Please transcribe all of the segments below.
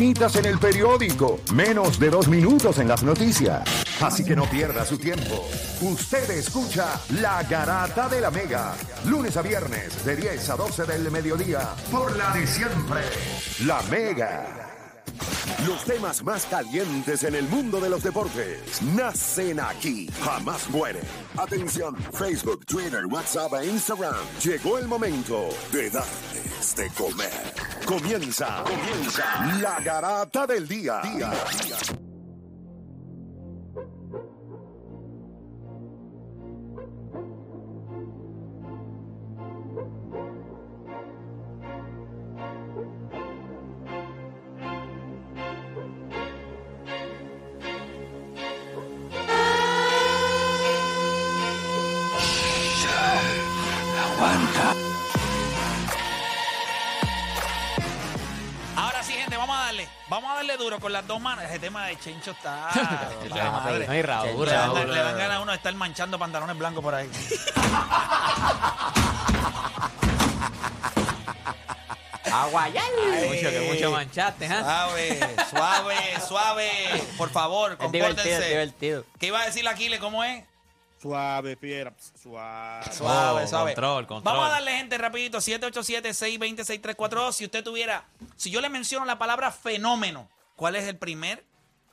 En el periódico, menos de dos minutos en las noticias. Así que no pierda su tiempo. Usted escucha La Garata de la Mega, lunes a viernes de 10 a 12 del mediodía, por la de siempre, La Mega. Los temas más calientes en el mundo de los deportes nacen aquí, jamás mueren. Atención, Facebook, Twitter, WhatsApp e Instagram. Llegó el momento de darles de comer. Comienza, comienza la garata del día. día. De Chencho está. La madre. no hay Raúl, Le dan, Raúl. le dan ganas a uno de estar manchando pantalones blancos por ahí. Mucho que mucho manchaste, ¿ah? Suave, suave, suave. Por favor, Es divertido, es compórtense. divertido. ¿Qué iba a decir Aquiles? ¿Cómo es? Suave, fiera, suave. Suave, Oh, suave. control, control. Vamos a darle, gente, rapidito. 787-620-6342. Si usted tuviera... Si yo le menciono la palabra fenómeno, ¿cuál es el primer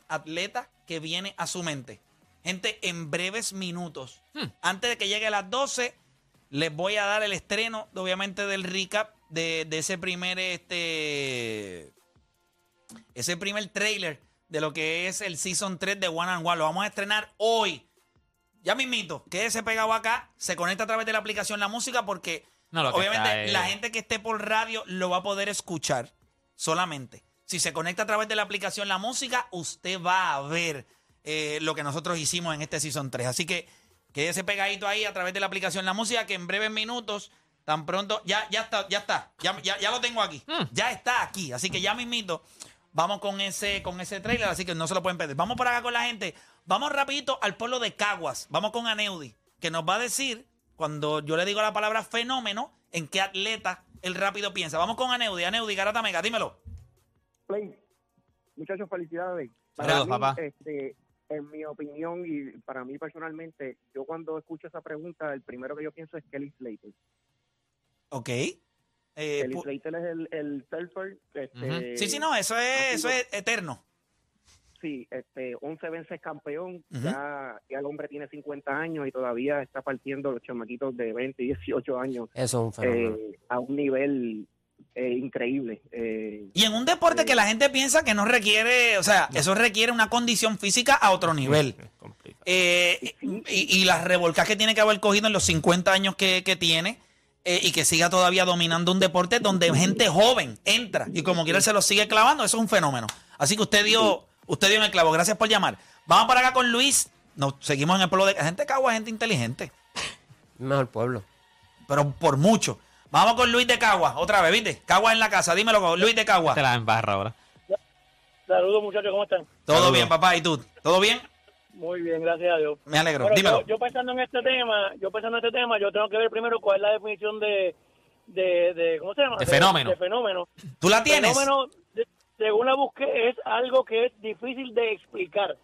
atleta que viene a su mente? Gente, en breves minutos, Hmm. antes de que llegue a las 12, les voy a dar el estreno, obviamente, del recap de, de ese primer... este Ese primer trailer de lo que es el Season 3 de One and One. Lo vamos a estrenar hoy. Ya mismito, quédese pegado acá, se conecta a través de la aplicación La Música porque No, obviamente la gente que esté por radio lo va a poder escuchar solamente. Si se conecta a través de la aplicación La Música, usted va a ver eh, lo que nosotros hicimos en este Season 3. Así que quédese pegadito ahí a través de la aplicación La Música que en breves minutos, tan pronto, ya, ya está, ya está, ya, ya, ya lo tengo aquí, ya está aquí. Así que ya mismito, vamos con ese, con ese trailer, así que no se lo pueden perder. Vamos por acá con la gente. Vamos rapidito al pueblo de Caguas. Vamos con Aneudi, que nos va a decir, cuando yo le digo la palabra fenómeno, en qué atleta él rápido piensa. Vamos con Aneudi. Aneudi, Garata Mega, dímelo. Play. Muchachos, felicidades. Saludos, mí, papá. Este, en mi opinión y para mí personalmente, yo cuando escucho esa pregunta, el primero que yo pienso es Kelly Slater. Ok. Eh, Kelly Slater es el, el surfer. Este, sí, sí, no, eso es, eso es eterno. Sí, este, 11 veces campeón. Ya, ya el hombre tiene 50 años y todavía está partiendo los chamaquitos de 20 y 18 años Eso es un fenómeno. eh, a un nivel eh, increíble. Eh, Y en un deporte que la gente piensa que no requiere, o sea, eso requiere una condición física a otro nivel. Eh, y, y las revolcas que tiene que haber cogido en los 50 años que, que tiene eh, y que siga todavía dominando un deporte donde gente joven entra y como quiera se lo sigue clavando, eso es un fenómeno. Así que usted dio, usted dio en el clavo. Gracias por llamar. Vamos para acá con Luis. Nos seguimos en el pueblo de gente Cagua, gente inteligente, Mejor pueblo. pero por mucho. Vamos con Luis de Cagua, otra vez, ¿viste? Cagua en la casa, dímelo, Luis de Cagua. Te la embarra ahora. Saludos muchachos, ¿cómo están? Todo Saludos. bien, papá, ¿y tú? ¿Todo bien? Muy bien, gracias a Dios. Me alegro. Bueno, Dímelo. yo, yo pensando en este tema, yo pensando en este tema, yo tengo que ver primero cuál es la definición de, de, de ¿cómo se llama? De fenómeno. De fenómeno. ¿Tú la tienes? Fenómeno, de- según la busqué, es algo que es difícil de explicar.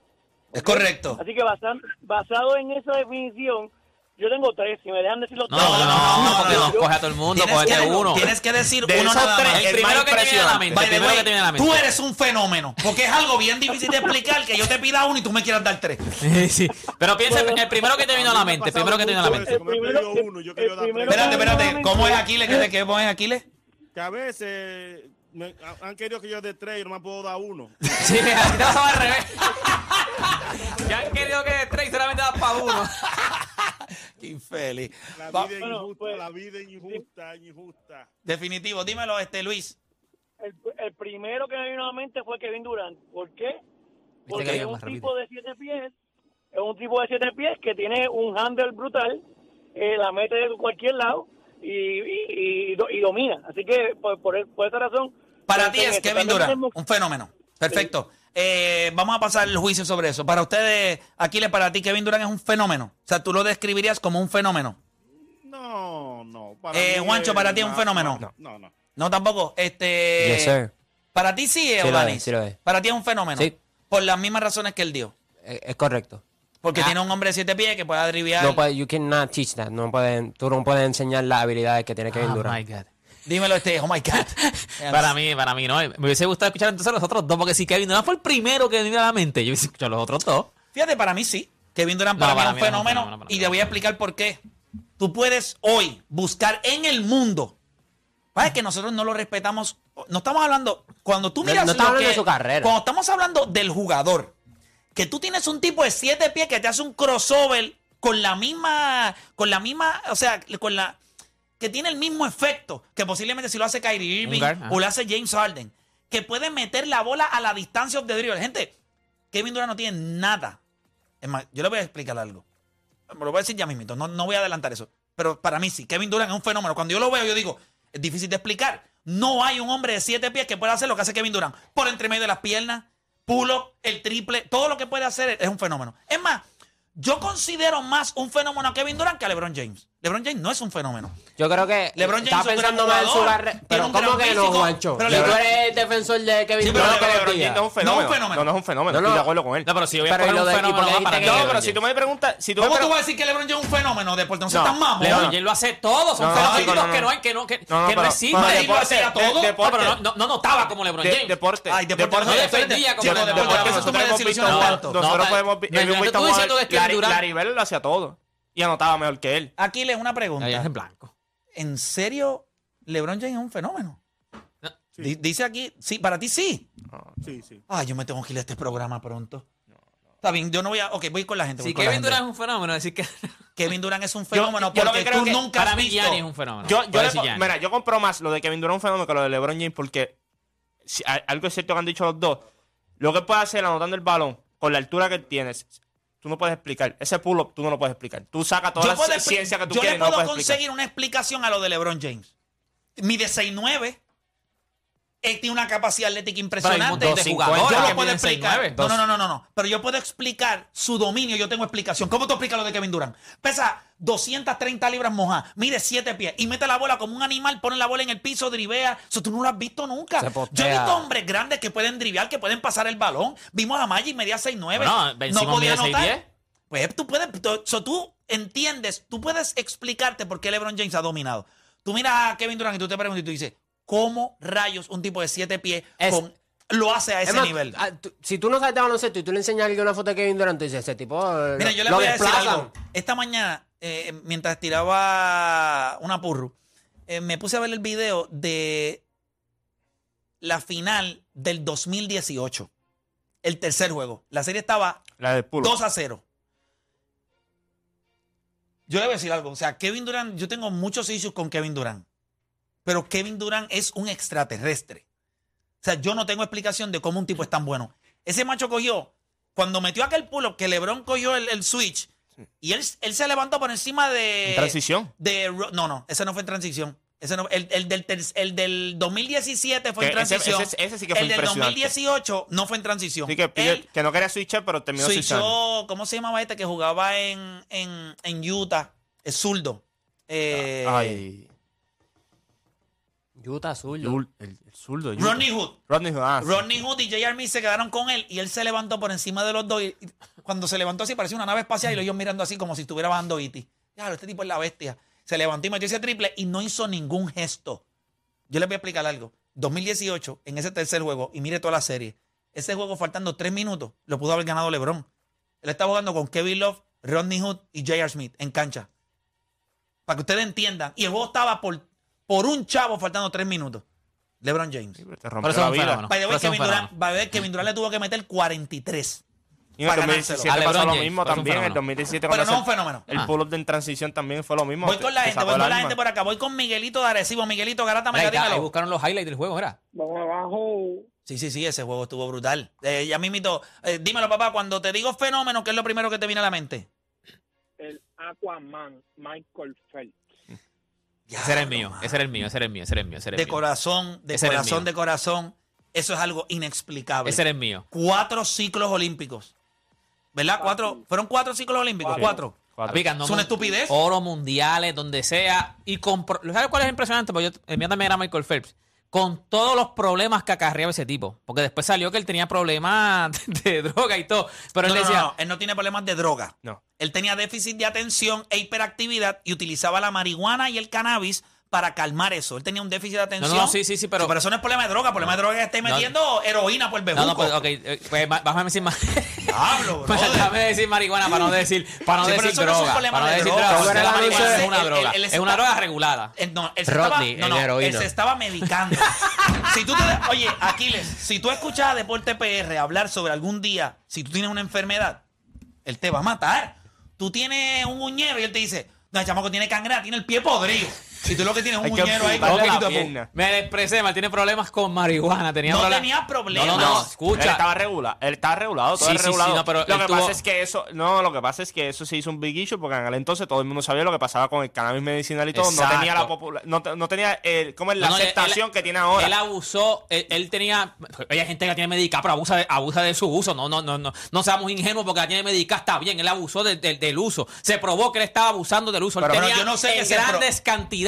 Es correcto. Así que basado, basado en esa definición, yo tengo tres. Si me dejan decirlo No, no, no, porque no, coge a todo el mundo, cógete que, uno. tienes que decir De uno nada tres, más. el El primero que te viene a la mente. El primero way, que te viene a la mente. tú eres un fenómeno, porque es algo bien difícil de explicar que yo te pida uno y tú me quieras dar tres. sí. Pero piensa en el primero que te vino a la mente. El primero que te vino a la mente. Tres. Espérate, espérate. ¿Cómo es Aquiles? ¿Qué, qué, ¿Cómo es Aquiles? Que a veces me- ha- han querido que yo dé tres y no me puedo dar uno. Sí, así te vas al revés. Ya han querido que de tres y solamente das para uno. Qué infeliz. La Va- vida Bueno, injusta, pues- la vida injusta, injusta. Definitivo. Dímelo, este Luis. El, el primero que me vino a la mente fue Kevin Durant. ¿Por qué? Porque que es un rápido. tipo de siete pies, es un tipo de siete pies que tiene un handle brutal, eh, la mete de cualquier lado y, y, y do- y domina. Así que por, por, por esa razón... Para ti es. Kevin También Durant, tenemos- un fenómeno. Perfecto. Eh, vamos a pasar el juicio sobre eso. Para ustedes, Aquiles, para ti Kevin Durant es un fenómeno. O sea, tú lo describirías como un fenómeno. No, no. Para Eh, mí Juancho, para ti es un fenómeno. No, no. no. No, tampoco. Este. Yes, sir. Para ti sí es, Sí es, sí lo es. Para ti es un fenómeno. Sí. Por las mismas razones que él dio. Es, es correcto. Porque Ah. tiene un hombre de siete pies que puede driviar. No puede, you cannot teach that. No pueden, tú no puedes enseñar las habilidades que tiene Kevin Oh Durant. my God. Dímelo este, oh my God. Para mí, para mí no. Me hubiese gustado escuchar entonces los otros dos, porque si Kevin Durant fue el primero que me vino a la mente, yo hubiese escuchado los otros dos. Fíjate, para mí sí. Kevin Durant No, para, para mí es un fenómeno. para y te voy a explicar por qué. Tú puedes hoy buscar en el mundo. Es que nosotros no lo respetamos. No estamos hablando. Cuando tú miras. no estamos lo hablando que- de su carrera. Cuando estamos hablando del jugador. Que tú tienes un tipo de siete pies que te hace un crossover con la misma. Con la misma. O sea, con la. Que tiene el mismo efecto. Que posiblemente si lo hace Kyrie Irving guard, o lo hace James Harden. Que puede meter la bola a la distancia the dribble. Gente, Kevin Durant no tiene nada. Es más, yo le voy a explicar algo. Me lo voy a decir ya mismito, no, no voy a adelantar eso. Pero para mí sí, Kevin Durant es un fenómeno. Cuando yo lo veo, yo digo, es difícil de explicar. No hay un hombre de siete pies que pueda hacer lo que hace Kevin Durant. Por entre medio de las piernas, pulo, el triple, todo lo que puede hacer es un fenómeno. Es más, yo considero más un fenómeno a Kevin Durant que a LeBron James. LeBron James no es un fenómeno. Yo creo que LeBron James está es un pensando más en su carrera. Pero un ¿cómo que no, Juancho? pero Si tú LeBron- eres defensor de Kevin Sí, pero Durant LeBron todos los James días. no no es un fenómeno. fenómeno. No, no es un fenómeno. No, Estoy no. de acuerdo con él. No, pero si yo voy a Pero escoger ¿y lo un de- fenómeno, no, dijiste para No, LeBron pero LeBron si tú me preguntas, si tú ¿Cómo tú vas a decir que LeBron James es un fenómeno? Deporte no se No, tan mamón. LeBron James lo hace todo, son No, fenómenos no, no, no. que no hay, que no, que, No, no, que no pero- existen. pero Ahí lo hacía todo. de- No, pero no, no, no notaba como LeBron de- James. deporte, Ay, deporte no defendía como LeBron James. eso tú me desilusionas tanto. Nosotros No, podemos no, no, tú diciendo que Kevin Larry, Durant- Larry Bird lo hacía todo y anotaba mejor que él. Aquiles, una pregunta. Ahí es en blanco. ¿En serio LeBron James es un fenómeno? No. Di- Dice aquí, sí, para ti sí. Sí, sí. Ay, yo me tengo que ir a este programa pronto. Está bien, yo no voy a. Ok, voy con la gente. voy Si con la Kevin gente. Durant es un fenómeno, decir que. Kevin Durant es un fenómeno yo lo porque creo tú que nunca Para has mí, visto. Gianni es un fenómeno. Yo, yo le co- mira, yo compro más lo de Kevin Durant un fenómeno que lo de LeBron James porque si- a- algo es cierto que han dicho los dos. Lo que puede hacer anotando el balón con la altura que tienes, tú no puedes explicar. Ese pull-up tú no lo puedes explicar. Tú sacas toda Yo, la puedo ciencia que tú yo quieres le y no puedo puedes explicar. conseguir una explicación a lo de LeBron James. Mide 6'9. Él tiene una capacidad atlética impresionante. Yo lo puedo explicar. 6'9". No, no, no, no, no. Pero yo puedo explicar su dominio. Yo tengo explicación. ¿Cómo tú explicas lo de Kevin Durant? Pesa 230 libras mojadas, mide 7 pies y mete la bola como un animal, pone la bola en el piso, drivea. Eso tú no lo has visto nunca. Yo he visto hombres grandes que pueden drivear, que pueden pasar el balón. Vimos a Magic, medía 6'9. Bueno, no podía anotar. 6'10". Pues tú puedes, so, tú entiendes, tú puedes explicarte por qué LeBron James ha dominado. Tú miras a Kevin Durant y tú te preguntas y tú dices, ¿cómo rayos un tipo de siete pies Es- con- lo hace a ese Es más, nivel? ah, tú- si tú no sabes de baloncesto y tú le enseñas a alguien una foto de Kevin Durant, tú dices, ese tipo. eh, Mira, lo- yo le voy a decir algo. Esta mañana, eh, mientras tiraba una purru, eh, me puse a ver el video de la final del 2018. El tercer juego. La serie estaba La del pull-up. 2 a 0. Yo le voy a decir algo. O sea, Kevin Durant, yo tengo muchos issues con Kevin Durant. Pero Kevin Durant es un extraterrestre. O sea, yo no tengo explicación de cómo un tipo es tan bueno. Ese macho cogió, cuando metió aquel pulo que LeBron cogió el, el switch, y él, él se levantó por encima de. En transición. De, no, no, ese no fue en transición. Ese no- el, el del, el del 2017 fue en Que ese- transición. ese- ese sí que fue el del impresionante. 2018 no fue en transición. Así que, Él- que no quería switchar, pero terminó switchando. Switchó, ¿cómo se llamaba este que jugaba en, en, en Utah? Es zurdo. Eh, Ay. Utah. Yul- El, el zurdo. Rodney Hood. Rodney Hood. ah, sí. Rodney Hood y J.R. Smith se quedaron con él y él se levantó por encima de los dos. Y, y cuando se levantó así, parecía una nave espacial y ellos mirando así como si estuviera bajando E.T. Claro, este tipo es la bestia. Se levantó y metió ese triple y no hizo ningún gesto. Yo les voy a explicar algo. 2018, en ese tercer juego, y mire toda la serie, ese juego faltando tres minutos, lo pudo haber ganado LeBron. Él está jugando con Kevin Love, Rodney Hood y J.R. Smith en cancha. Para que ustedes entiendan. Y el juego estaba por, por un chavo faltando tres minutos. LeBron James. Te Por rompió eso la es un vida. fenómeno. By the way, Kevin Durant, fenómeno. by the way, Kevin Durant le tuvo que meter 43. Y en el para 2017 ganárselo. A pasó lo James, mismo un también. En el fenómeno. 2017 Pero no es un fenómeno. El Ah. pull-up de en transición también fue lo mismo. Voy Te- con la te gente, sacó voy el con la alma. gente por acá. Voy con Miguelito de Arecibo. Miguelito, Garata, Ahí, mega, está, ahí dímelo. buscaron los highlights del juego, ¿verdad? Vamos abajo. Sí, sí, sí, ese juego estuvo brutal. Eh, ya mismito, eh, dímelo, papá, cuando te digo fenómeno, ¿qué es lo primero que te viene a la mente? El Aquaman, Michael Phelps. Ese era el mío, ese era el mío, ese era el mío, ese era el mío. Ese era el De mío. corazón, de Ese corazón, de corazón. Eso es algo inexplicable. Ese era el mío. Cuatro ciclos olímpicos. ¿Verdad? Cuatro. ¿Fueron cuatro ciclos olímpicos? Cuatro. Cuatro. Papi, ganó Es una estupidez. Oro mundiales, donde sea. Y compro- ¿Sabes cuál es impresionante? Porque yo, el mío también era Michael Phelps. Con todos los problemas que acarreaba ese tipo. Porque después salió que él tenía problemas de, droga y todo. Pero No, él no, decía, no, no, él no tiene problemas de droga. No. Él tenía déficit de atención e hiperactividad y utilizaba la marihuana y el cannabis para calmar eso. Él tenía un déficit de atención. no, sí, sí, sí, pero- Pero eso no es problema de droga. Problema de droga es que esté No. metiendo heroína por el bejuco. no, no, pues, ok, eh, pues bájame decir más. Diablo, Pues, brother. Déjame decir marihuana para no decir, para no Sí, pero decir eso no es un droga. problema para no de decir droga. droga. ¿Cómo porque era la el marihuana es una Él- él- droga. él Es está- una droga regulada. Él, no, él se Rodney, estaba, no, el no, heroína. él se estaba medicando. si tú te- oye, Aquiles, si tú escuchas a Deporte PR hablar sobre algún día, si tú tienes una enfermedad, él te va a matar. Tú tienes un uñero y él te dice, no, el chamaco tiene cangrena, tiene el pie podrido. Si tú lo que tienes es un Hay que uñero ahí con un poquito de. Me expresé, mal, tiene problemas con marihuana. Tenía No problemas- tenía problemas. No, no, no, Él escucha. estaba regulado. Él estaba regulado, todo Sí, es sí, sí, regulado. no, pero lo él que tuvo- pasa es que eso, no, lo que pasa es que eso se hizo un big issue porque en aquel entonces todo el mundo sabía lo que pasaba con el cannabis medicinal y todo. No tenía la popula- no, no tenía el, ¿cómo es la No, no, él- aceptación él- que tiene ahora. Él abusó, él, él tenía. Hay gente que la tiene medicada, pero abusa de, abusa de su uso. No, no, no, no. No seamos ingenuos porque la tiene medicada, está bien. Él abusó de- de- del uso. Se probó que él estaba abusando del uso. Él Pero, pero tenía yo no sé en pro- grandes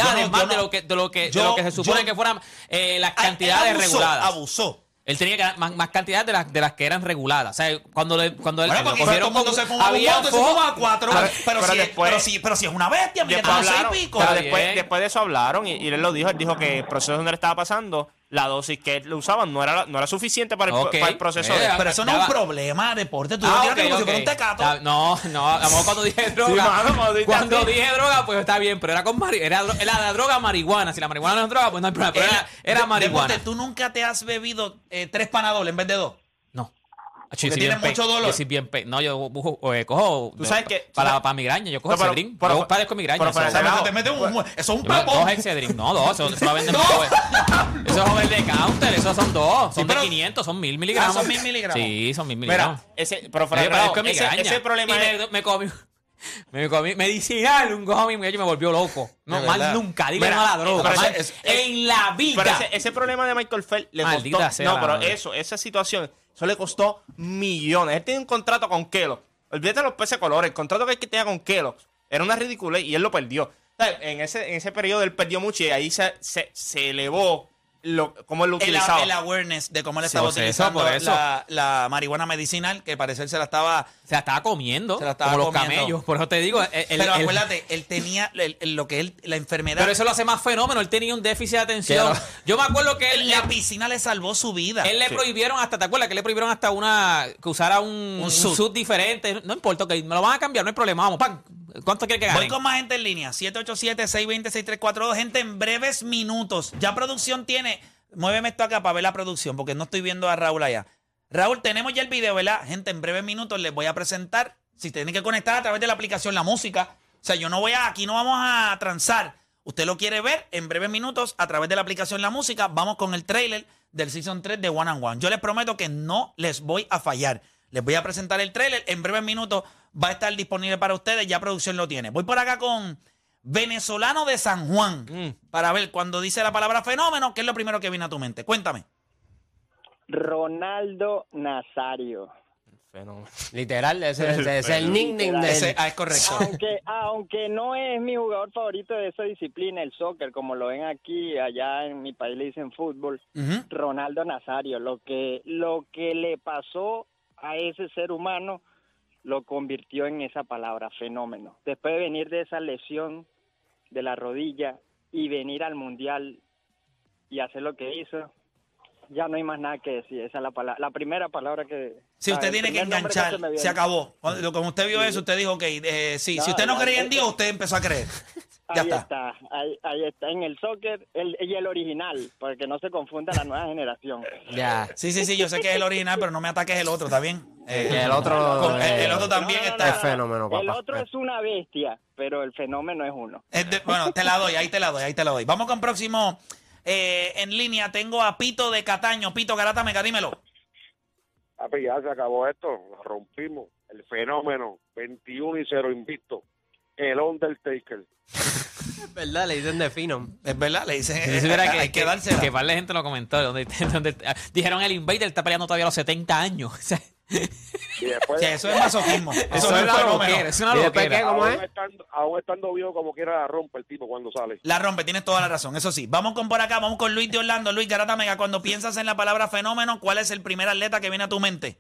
cantidades, no- más de lo que, de lo que, de lo que se supone yo- que fueran eh, las él cantidades abusó, reguladas. Abusó. Él tenía que- más, más cantidades de las, de las que eran reguladas. O sea, cuando, le, cuando él Bueno, porque todo cogieron mundo con- se fuma un había montón, se cuatro. Pero- pero, pero si, después- pero, si, pero si es una bestia, seis hablaron, pico. pero después, después de eso hablaron y, y él lo dijo. Él dijo que el proceso donde le estaba pasando, la dosis que él usaba no era, no era suficiente para el, para el proceso. Eh, de- Pero eso no es un va. problema, deporte. Tú Ah, lo tiraste ok, como si fuera un tecato. No, no, a lo mejor cuando dije droga. mano, cuando dije droga, pues está bien, pero era con mari era, era la droga marihuana. Si la marihuana no es droga, pues no hay problema. Pero era, era marihuana. Deporte, ¿tú nunca te has bebido eh, tres panadoles en vez de dos? Porque Yo soy tiene mucho dolor. Yo soy bien No, yo uh, eh, cojo. Tú sabes que- Para, para migraña, yo cojo Excedrin. yo padezco migraña. pero eso- para O sea, Claro. te meten un, eso es un pepón. Dos Excedrin. No, dos. Eso, eso lo venden eh. Eso es over the counter. Esos son dos. Son de 500, son 1000 miligramos. Ah, son 1000 miligramos. Sí, son 1000 miligramos. Mira, ese, pero de padezco ese, problema y me comí me comí medicinal un gommi y me volvió loco no De verdad. nunca dile Mira, no a la droga pero ese- en la vida Pero ese, ese problema de Michael Phelps le Maldita costó. sea no, pero madre. eso, esa situación, eso le costó millones. Él tiene un contrato con Kellogg. Olvídate de los peces de colores. El contrato que él tenía con Kellogg era una ridiculez y él lo perdió. En ese, en ese periodo él perdió mucho y ahí se, se, se elevó lo, cómo él lo El, utilizaba. el awareness de cómo él Sí, estaba por eso, utilizando por eso. La, la marihuana medicinal, que parecer se la estaba... se la estaba comiendo Se la estaba como los comiendo. camellos por eso te digo el- el- pero el- acuérdate, él tenía el- el- lo que él, la enfermedad... pero eso lo hace más fenómeno él tenía un déficit de atención Claro. yo me acuerdo que él, la piscina le salvó su vida. él le Sí. prohibieron hasta te acuerdas que le prohibieron hasta una que usara un, un suit. suit diferente no importa que me lo van a cambiar no hay problema vamos pan. ¿Cuánto quiere que gane? Voy con más gente en línea. 787-620-6342. Gente, en breves minutos. Ya producción tiene. Muéveme esto acá para ver la producción, porque no estoy viendo a Raúl allá. Raúl, tenemos ya el video, ¿verdad? Gente, en breves minutos les voy a presentar. Si tienen que conectar a través de la aplicación la música. O sea, yo no voy a. Aquí no vamos a transar. Usted lo quiere ver en breves minutos a través de la aplicación la música. Vamos con el trailer del Season 3 de One and One. Yo les prometo que no les voy a fallar. Les voy a presentar el trailer. En breves minutos va a estar disponible para ustedes. Ya producción lo tiene. Voy por acá con venezolano de San Juan. Mm. Para ver cuando dice la palabra fenómeno, ¿qué es lo primero que viene a tu mente? Cuéntame. Ronaldo Nazario. Fenómeno. Literal, ese, ese- ese es el nickname de Ese, ah, es correcto. Aunque, aunque no es mi jugador favorito de esa disciplina, el soccer, como lo ven aquí, allá en mi país le dicen fútbol. Ronaldo Nazario, lo que, lo que le pasó a ese ser humano lo convirtió en esa palabra, fenómeno. Después de venir de esa lesión de la rodilla y venir al mundial y hacer lo que hizo, ya no hay más nada que decir. Esa es la, palabra, la primera palabra que... Si ah, usted el tiene que enganchar, se acabó. Cuando, como usted vio eso, usted dijo, ok, eh, sí. No, si usted no ya, creía en Dios, usted empezó a creer. Ya Ahí está. está, ahí, ahí está, en el soccer el, y el original, para que no se confunda la nueva generación. Ya. Sí, sí, sí, yo sé que es el original, pero no me ataques el otro, ¿está bien? Eh, el otro. con- el, eh, el otro también No, no, está. Es fenómeno, El otro es una bestia, pero el fenómeno es uno. Es de- bueno, te la doy, ahí te la doy, ahí te la doy. Vamos con próximo eh, en línea. Tengo a Pito de Cataño. Pito Garata, mega, dímelo. Papi, ya se acabó esto, lo rompimos. El fenómeno, 21 y 0 invicto. El Undertaker. Es verdad, le dicen de Phenom. Es verdad, le dicen. Supiera que, hay que, que, dársela. que par de gente lo comentó. Donde, donde- dijeron el Invader está peleando todavía a los 70 años. O sea, Y después, Sí, eso es masoquismo. Eso, es es una fenómeno. loquera, es una ¿Y después loquera. aún, es? estando, aún estando vivo como quiera la rompe el tipo cuando sale. La rompe, tienes toda la razón, eso sí. Vamos con por acá, vamos con Luis de Orlando. Luis Garata Mega, cuando piensas en la palabra fenómeno, ¿cuál es el primer atleta que viene a tu mente?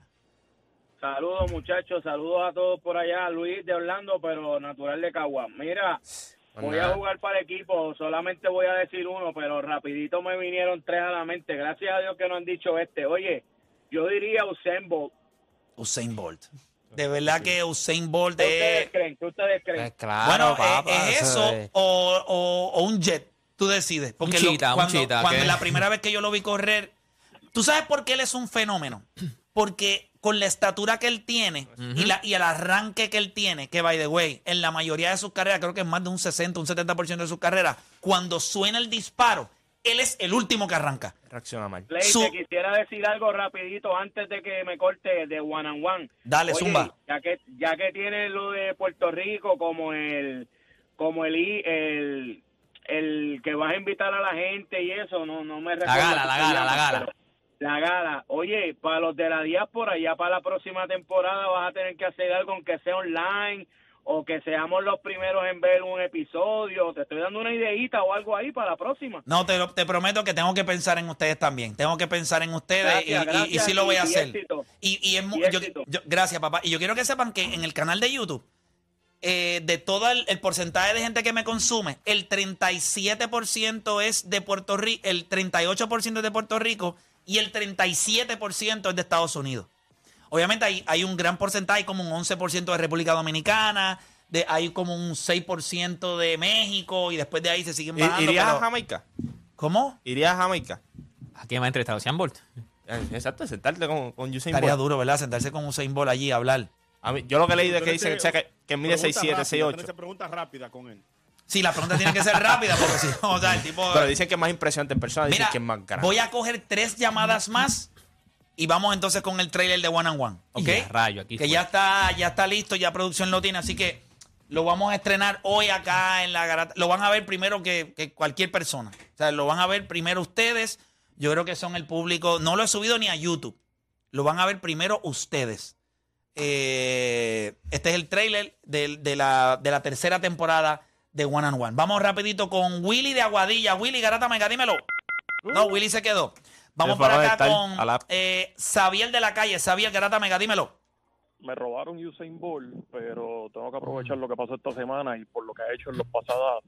Saludos muchachos, saludos a todos por allá, Luis de Orlando, pero natural de Cagua. Mira, voy a jugar para equipo, solamente voy a decir uno, pero rapidito me vinieron tres a la mente. Gracias a Dios que no han dicho este. Oye, yo diría Usain Bolt. Usain Bolt. De verdad que Usain Bolt ¿Qué ustedes es... creen? ¿Qué ustedes creen? Pues claro, bueno, eh, papá, es eso es- o, o- o un jet. Tú decides. Porque Un lo- chita, un cuando, chita, cuando la primera vez que yo lo vi correr, ¿tú sabes por qué él es un fenómeno? Porque con la estatura que él tiene y, la, y el arranque que él tiene, que by the way, en la mayoría de sus carreras, creo que es más de un 60, un 70% de sus carreras, cuando suena el disparo, él es el último que arranca. Reacciona mal. Play, Su- te quisiera decir algo rapidito antes de que me corte de one and one. Dale, Oye, zumba. Ya que ya que tiene lo de Puerto Rico como el como el i- el el que vas a invitar a la gente y eso, no no me recuerdo. gala, cómo la gala, llama, la gala. La gala. Oye, para los de la diáspora, ya para la próxima temporada vas a tener que hacer algo aunque sea online o que seamos los primeros en ver un episodio. Te estoy dando una ideita o algo ahí para la próxima. No, te, lo- te prometo que tengo que pensar en ustedes también. Tengo que pensar en ustedes y- Gracias, y, y gracias, sí lo voy a y- hacer. Y, y es yo- yo- gracias, papá. Y yo quiero que sepan que en el canal de YouTube, eh, de todo el, el porcentaje de gente que me consume, el 37% es de Puerto Rico, el 38% es de Puerto Rico y el 37% es de Estados Unidos. Obviamente hay, hay un gran porcentaje, hay como un 11% de República Dominicana, de, hay como un 6% de México y después de ahí se siguen bajando. ¿Irías pero- a Jamaica? ¿Cómo? ¿Irías a Jamaica? ¿A quién va a entrevistar? ¿Usain Bolt? Eh, Exacto, sentarte con, con Usain Estaría Bolt. duro, ¿verdad? Sentarse con Usain Bolt allí a hablar. A mí- yo lo que leí de que sea, que, que mide pregunta 6'7", rápida, 6'8". tienes pregunta rápida con él. Sí, la pregunta tiene que ser rápida porque si no, o sea, el tipo... Pero dicen que es más impresionante en persona, dicen Mira, que es más grande. voy a coger tres llamadas más y vamos entonces con el trailer de One and One, ¿ok? Y a rayo, aquí que fue. ya está, ya está listo, ya producción lo tiene, así que lo vamos a estrenar hoy acá en la garata. Lo van a ver primero que, que cualquier persona. O sea, lo van a ver primero ustedes. Yo creo que son el público. No lo he subido ni a YouTube. Lo van a ver primero ustedes. Eh, este es el trailer de, de la, de la tercera temporada de One and One. Vamos rapidito con Willy de Aguadilla. Willy Garata Mega, dímelo. No, Willy se quedó. Vamos Se por fue a acá con eh, Xavier de la calle. Xavier Garata Mega, dímelo. me robaron Usain Bolt, pero tengo que aprovechar lo que pasó esta semana y por lo que ha hecho en los pasadas,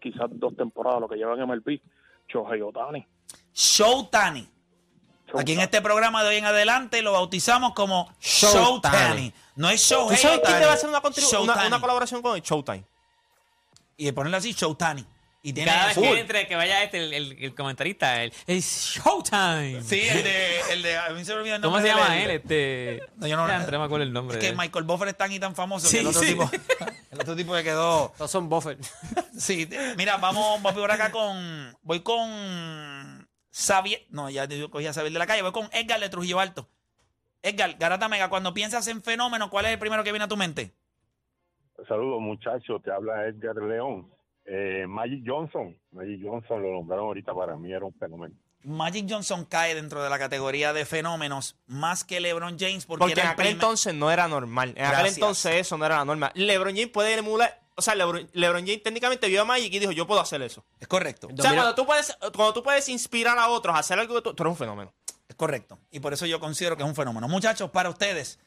quizás dos temporadas, lo que llevan en MLB, Shohei Otani. Showtani. Aquí en este programa de hoy en adelante lo bautizamos como Showtani. Showtani. No es Show ¿Tú sabes quién te va a hacer una, una, una colaboración con el Showtime? Y de ponerlo así, Showtani. Y tiene Cada vez que entre, que vaya este, el, el, el comentarista, el, el Showtime. Sí, el de, el de. A mí se me olvidó el ¿Cómo nombre se llama él? Este. No, yo no- Ya, no me acuerdo el nombre. Es de que él. Michael Buffer es tan y tan famoso Sí, que el otro, sí. tipo, el otro tipo que quedó. Todos son buffer. Sí, mira, vamos, vamos por acá con. Voy con. Xavier. No, ya yo cogí a Xavier de la calle. Voy con Edgar de Trujillo Alto. Edgar, Garata Mega, cuando piensas en fenómeno, ¿cuál es el primero que viene a tu mente? Saludos muchachos, te habla Edgar León. Eh, Magic Johnson, Magic Johnson lo nombraron ahorita para mí era un fenómeno. Magic Johnson cae dentro de la categoría de fenómenos más que LeBron James porque, Porque era en el aquel primer- entonces no era normal. En aquel entonces eso no era la norma. LeBron James puede emular. O sea, LeBron, LeBron James técnicamente vio a Magic y dijo: Yo puedo hacer eso. Es correcto. O sea, cuando tú, puedes, cuando tú puedes inspirar a otros a hacer algo tú, tú eres un fenómeno. Es correcto. Y por eso yo considero que es un fenómeno. Muchachos, para ustedes,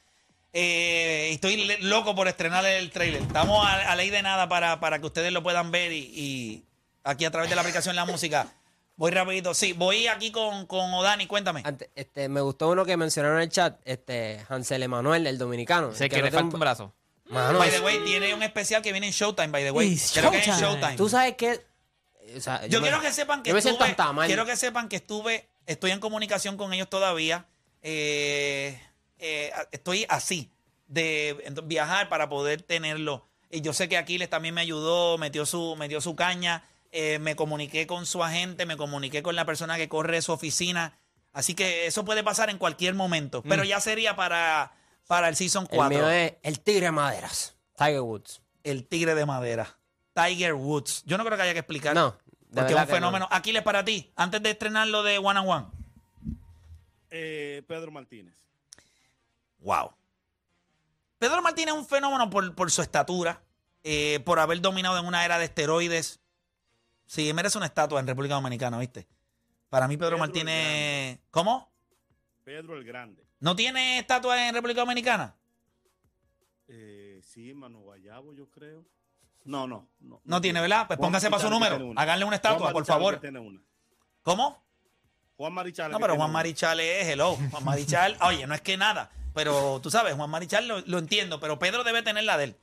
eh, estoy loco por estrenar el trailer. Estamos a, a ley de nada para, para que ustedes lo puedan ver y, y aquí a través de la aplicación La Música. Voy rapidito. Sí, voy aquí con, con Odani. Cuéntame. Antes, este, me gustó uno que mencionaron en el chat, este, Hansel Emanuel, el dominicano. Sé el que le falta un brazo. Mano, by the way, tiene un especial que viene en Showtime, by the way. Creo que es en Showtime. Tú sabes que... o sea, Yo me- quiero que sepan que yo me siento estuve, quiero que sepan que estuve, estoy en comunicación con ellos todavía. Eh, eh, estoy así de viajar para poder tenerlo. Y yo sé que Aquiles también me ayudó, metió su, metió su caña. eh, me comuniqué con su agente, me comuniqué con la persona que corre su oficina. Así que eso puede pasar en cualquier momento. Pero ya sería para, para el Season El 4. mío es el Tigre de Maderas, Tiger Woods. El tigre de madera. Tiger Woods. Yo no creo que haya que explicar. No, de Porque es un no. fenómeno. Aquiles, para ti, antes de estrenar lo de One and One. Eh, Pedro Martínez. Wow. Pedro Martínez es un fenómeno por, por su estatura, eh, por haber dominado en una era de esteroides. Sí, merece una estatua en República Dominicana, ¿viste? Para mí, Pedro, Martínez. ¿Cómo? Pedro el Grande. ¿No tiene estatua en República Dominicana? Eh, sí, Manu Guayabo, yo creo. No, no. No, No tiene, ¿verdad? Pues Juan póngase para su número. Háganle una estatua, por favor. tiene una. ¿Cómo? Juan Marichal. No, pero Juan. Marichal es hello. Juan Marichal, oye, no es que nada. Pero tú sabes, Juan Marichal lo, lo entiendo, pero Pedro debe tener la de él.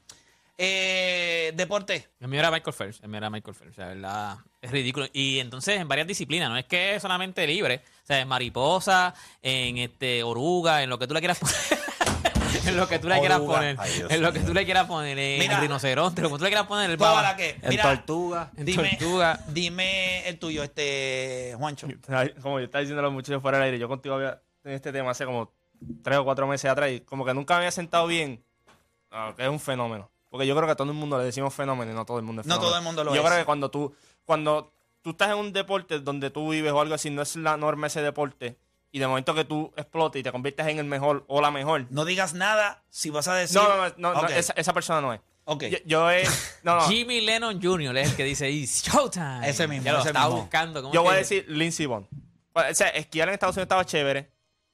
Eh, deporte. El mío era Michael Phelps. El mío era Michael Phelps. La verdad, es ridículo. Y entonces en varias disciplinas, no es que es solamente libre. O sea, en mariposa, en este oruga, en lo que tú le quieras poner. en lo que tú le quieras Oruga. poner. Ay, en lo que tú le quieras poner. En Mira. rinoceronte, lo que tú le quieras poner. El ¿Toda baba. la qué? En Mira, tortuga. En Dime, tortuga. dime el tuyo, este Juancho. Como yo estaba diciendo a los muchachos fuera del aire, yo contigo había tenido este tema hace como tres o cuatro meses atrás y como que nunca me había sentado bien. Ah, que es un fenómeno. Porque yo creo que a todo el mundo le decimos fenómeno y no todo el mundo es No fenómeno. todo el mundo lo yo es. creo que cuando tú, cuando tú estás en un deporte donde tú vives o algo así, no es la norma ese deporte, y de momento que tú explotes y te conviertes en el mejor o la mejor. No digas nada si vas a decir. No, no, no, no, no, esa, esa persona no es. Ok. Yo, yo es. No, no. Jimmy Lennon Jr. es el que dice It's Showtime. Ese mismo, Ya lo ese estaba mismo. buscando. ¿cómo Yo voy a decir Lindsey Vonn. O sea, esquiar en Estados Unidos estaba chévere,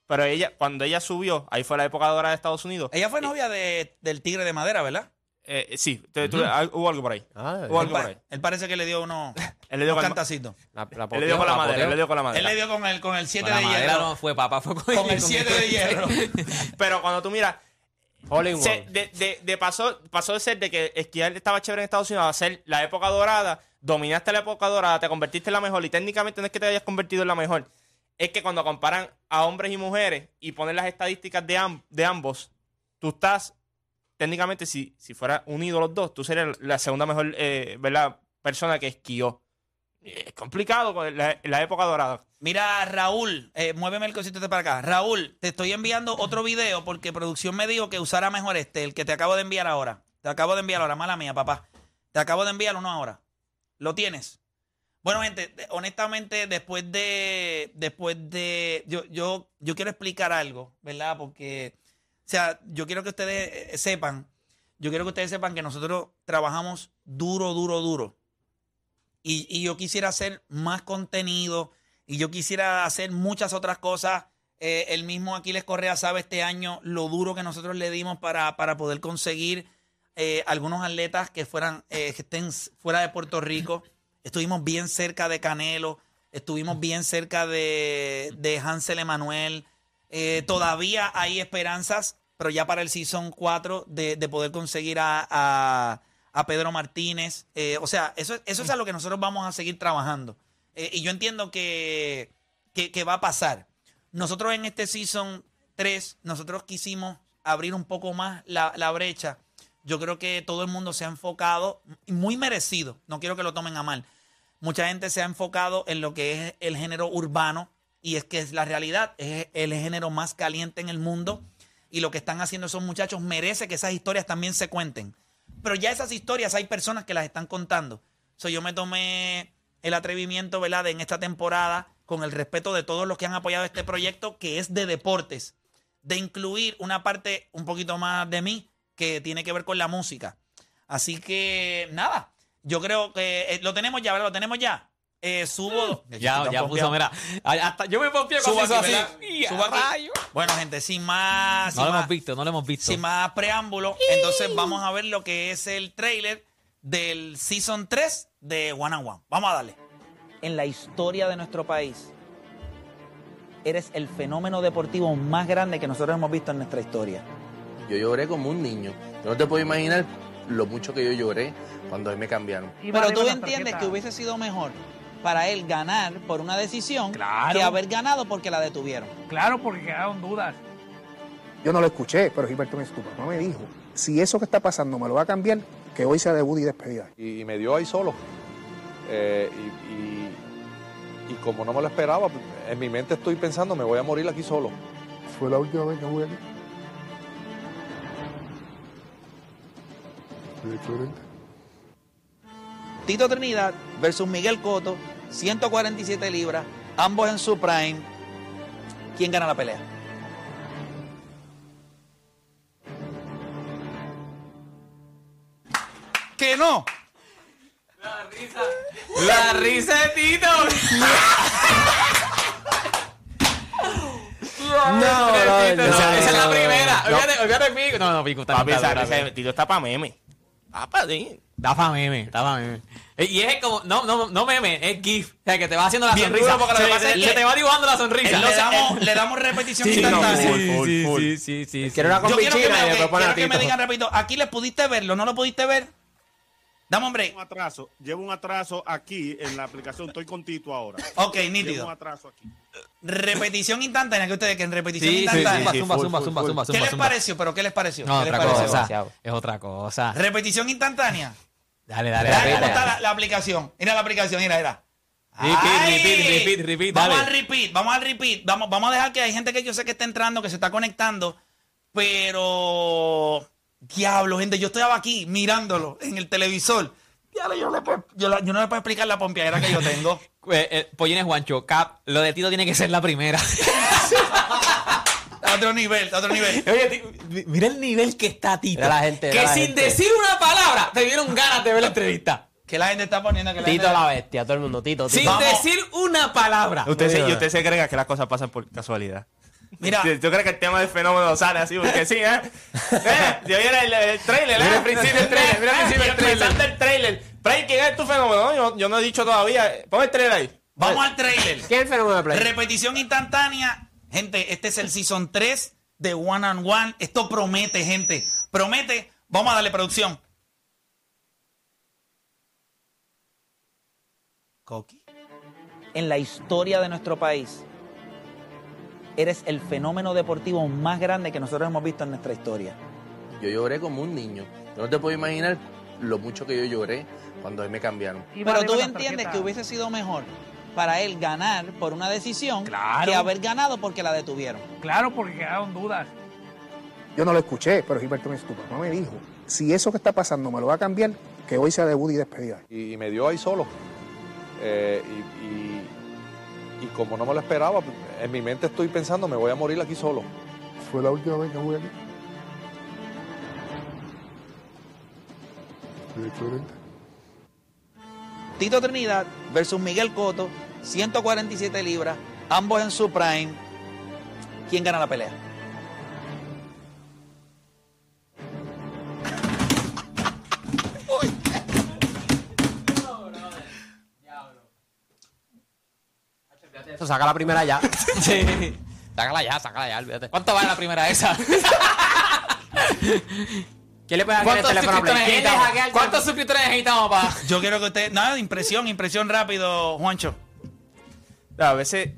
pero ella, cuando ella subió, ahí fue la época dorada de Estados Unidos. Ella fue novia de, del tigre de madera, ¿verdad? Eh, sí, tú- ah, hubo algo por ahí. Hubo Él, algo por ahí. él parece que le dio unos, Él le dio unos con- cantacitos. Él le dio con la madera, él le dio con la Él madera. le dio con el, con el 7 Con la de madera hierro. no fue papá, fue con, Con el 7 de hierro. Pero cuando tú miras, se- de, de- de pasó, pasó de ser de que esquiar estaba chévere en Estados Unidos a ser la época dorada, dominaste la época dorada, te convertiste en la mejor y técnicamente no es que te hayas convertido en la mejor, es que cuando comparan a hombres y mujeres y ponen las estadísticas de, de ambos, tú estás, técnicamente si, si fuera unido los dos, tú serías la segunda mejor eh, persona que esquió. Es complicado con la, la época dorada. Mira, Raúl, eh, muéveme el cosito este para acá. Raúl, te estoy enviando otro video porque producción me dijo que usara mejor este, el que te acabo de enviar ahora. Te acabo de enviar ahora, mala mía, papá. Te acabo de enviar uno ahora. ¿Lo tienes? Bueno, gente, honestamente, después de. Después de. Yo, yo, yo quiero explicar algo, ¿verdad? Porque. O sea, yo quiero que ustedes eh, sepan. Yo quiero que ustedes sepan que nosotros trabajamos duro, duro, duro. Y, y yo quisiera hacer más contenido. Y yo quisiera hacer muchas otras cosas. Eh, el mismo Aquiles Correa sabe este año lo duro que nosotros le dimos para, para poder conseguir eh, algunos atletas que fueran eh, que estén fuera de Puerto Rico. Estuvimos bien cerca de Canelo, estuvimos bien cerca de, de Hansel Emanuel. Eh, todavía hay esperanzas, pero ya para el Season 4 de, de poder conseguir a, a- a Pedro Martínez. Eh, o sea, eso, eso es a lo que nosotros vamos a seguir trabajando. Eh, y yo entiendo que, que, que va a pasar. Nosotros en este Season 3, nosotros quisimos abrir un poco más la, la brecha. Yo creo que todo el mundo se ha enfocado, muy merecido, no quiero que lo tomen a mal. Mucha gente se ha enfocado en lo que es el género urbano y es que es la realidad, es el género más caliente en el mundo y lo que están haciendo esos muchachos merece que esas historias también se cuenten. Pero ya esas historias hay personas que las están contando. So, yo me tomé el atrevimiento, ¿verdad?, en esta temporada, con el respeto de todos los que han apoyado este proyecto, que es de deportes, de incluir una parte un poquito más de mí que tiene que ver con la música. Así que, nada, yo creo que eh, lo tenemos ya, ¿verdad? Lo tenemos ya. Eh, subo. Ya, ya puso, mira. Hasta yo me pompié hizo aquí, así. Subo aquí. rayo. Bueno, gente, sin más. No sin lo más- hemos visto, no lo hemos visto. sin más preámbulo, entonces vamos a ver lo que es el trailer del Season 3 de One and One. Vamos a darle. En la historia de nuestro país, eres el fenómeno deportivo más grande que nosotros hemos visto en nuestra historia. Yo lloré como un niño. Yo no te puedo imaginar lo mucho que yo lloré cuando mí me cambiaron. Pero tú entiendes que hubiese sido mejor para él ganar por una decisión que haber ganado porque la detuvieron. Claro, porque quedaron dudas. Yo no lo escuché, pero Gilberto me tu papá me dijo, si eso que está pasando me lo va a cambiar, que hoy sea debut y despedida. y, y me dio ahí solo. Eh, y, y- y como no me lo esperaba, en mi mente estoy pensando, me voy a morir aquí solo. Fue la última vez que jugué aquí. Tito Trinidad versus Miguel Coto, 147 libras, ambos en su prime. ¿Quién gana la pelea? ¡Que no! La risa. La risa de Tito. No, no, no, Esa es la primera. Olvídate, olvídate, Pico. No, no, Tito está para meme. Papá, sí. Da pa' meme, da pa' meme. Eh, Y es como, no, no, no meme, es GIF. O sea, que te va haciendo la Bien sonrisa. duro, porque lo que Se- pasa es se- que- se te va dibujando la sonrisa. Le damos, le damos repetición Sí, no, instantánea. full, full, Sí, full. sí, sí, sí. Quiero una Yo quiero que me, y ok, después pone quiero que me Tito. digan rapidito. ¿Aquí le pudiste verlo? ¿No lo pudiste ver? Dame, hombre. Un atraso. Llevo un atraso aquí en la aplicación. Estoy con Tito ahora. Ok, Llevo un nítido. atraso aquí. Repetición instantánea, que ustedes que en repetición Sí, sí, instantánea. sí, zumba, zumba, zumba, zumba, ¿Qué zumba, les pareció? ¿Pero qué les pareció? No, ¿Qué les otra pareció? cosa. Es otra cosa. Repetición instantánea. Dale, dale, Dale, dale. ¿cómo está la, la aplicación? Mira la aplicación, mira, mira. Repeat, repeat, repeat, repeat, Vamos dale. al repeat, vamos al repeat. Vamos, vamos a dejar que hay gente que yo sé que está entrando, que se está conectando, pero... Diablo, gente, yo estaba aquí mirándolo en el televisor. Diablo, yo, le puedo- yo, la- yo no le puedo explicar la pompeadera que yo tengo. Eh, eh, Pollines Juancho, Cap, lo de Tito tiene que ser la primera. A otro nivel, a otro nivel. Oye, ti- mira el nivel que está Tito. Mira la gente, que mira la sin gente. decir una palabra te dieron ganas de ver la entrevista. Que la gente está poniendo que la Tito gente- la bestia, todo el mundo, Tito, Sin Tito. Vamos. decir una palabra. Usted se, y usted se cree que las cosas pasan por casualidad. Mira, ¿Tú tú crees que el tema del fenómeno sale así? Porque sí, ¿eh? ¿Eh? Yo viene el, el trailer, ¿eh? Mira el principio del trailer, mira el principio del trailer. Empezando el trailer. Play, ¿quién es tu fenómeno? No, Yo, yo no he dicho todavía. Pon el trailer ahí. vamos al trailer. ¿Qué es el fenómeno de Play? Repetición instantánea. Gente, este es el season 3 de One on One. Esto promete, gente. Promete. Vamos a darle producción. Coqui. En la historia de nuestro país, eres el fenómeno deportivo más grande que nosotros hemos visto en nuestra historia. Yo lloré como un niño. Yo no te puedo imaginar lo mucho que yo lloré cuando ahí me cambiaron. Pero tú entiendes que hubiese sido mejor para él ganar por una decisión Claro. que haber ganado porque la detuvieron. Claro, porque quedaron dudas. Yo no lo escuché, pero Gilberto me tu papá me dijo, si eso que está pasando me lo va a cambiar, que hoy sea debut y despedida. Y, y me dio ahí solo. Eh, y, y- y como no me lo esperaba, en mi mente estoy pensando, me voy a morir aquí solo. Fue la última vez que jugué aquí. Tito Trinidad versus Miguel Coto, 147 libras, ambos en su prime. ¿Quién gana la pelea? Saca la primera ya. Sí. Sácala ya, sácala ya, olvídate. ¿Cuánto vale la primera esa? ¿Quién le puede hackear el ¿Cuántos teléfono a ¿Cuántos suscriptores necesitamos, papá? Yo quiero que usted. Nada, impresión, impresión rápido, Juancho. A veces.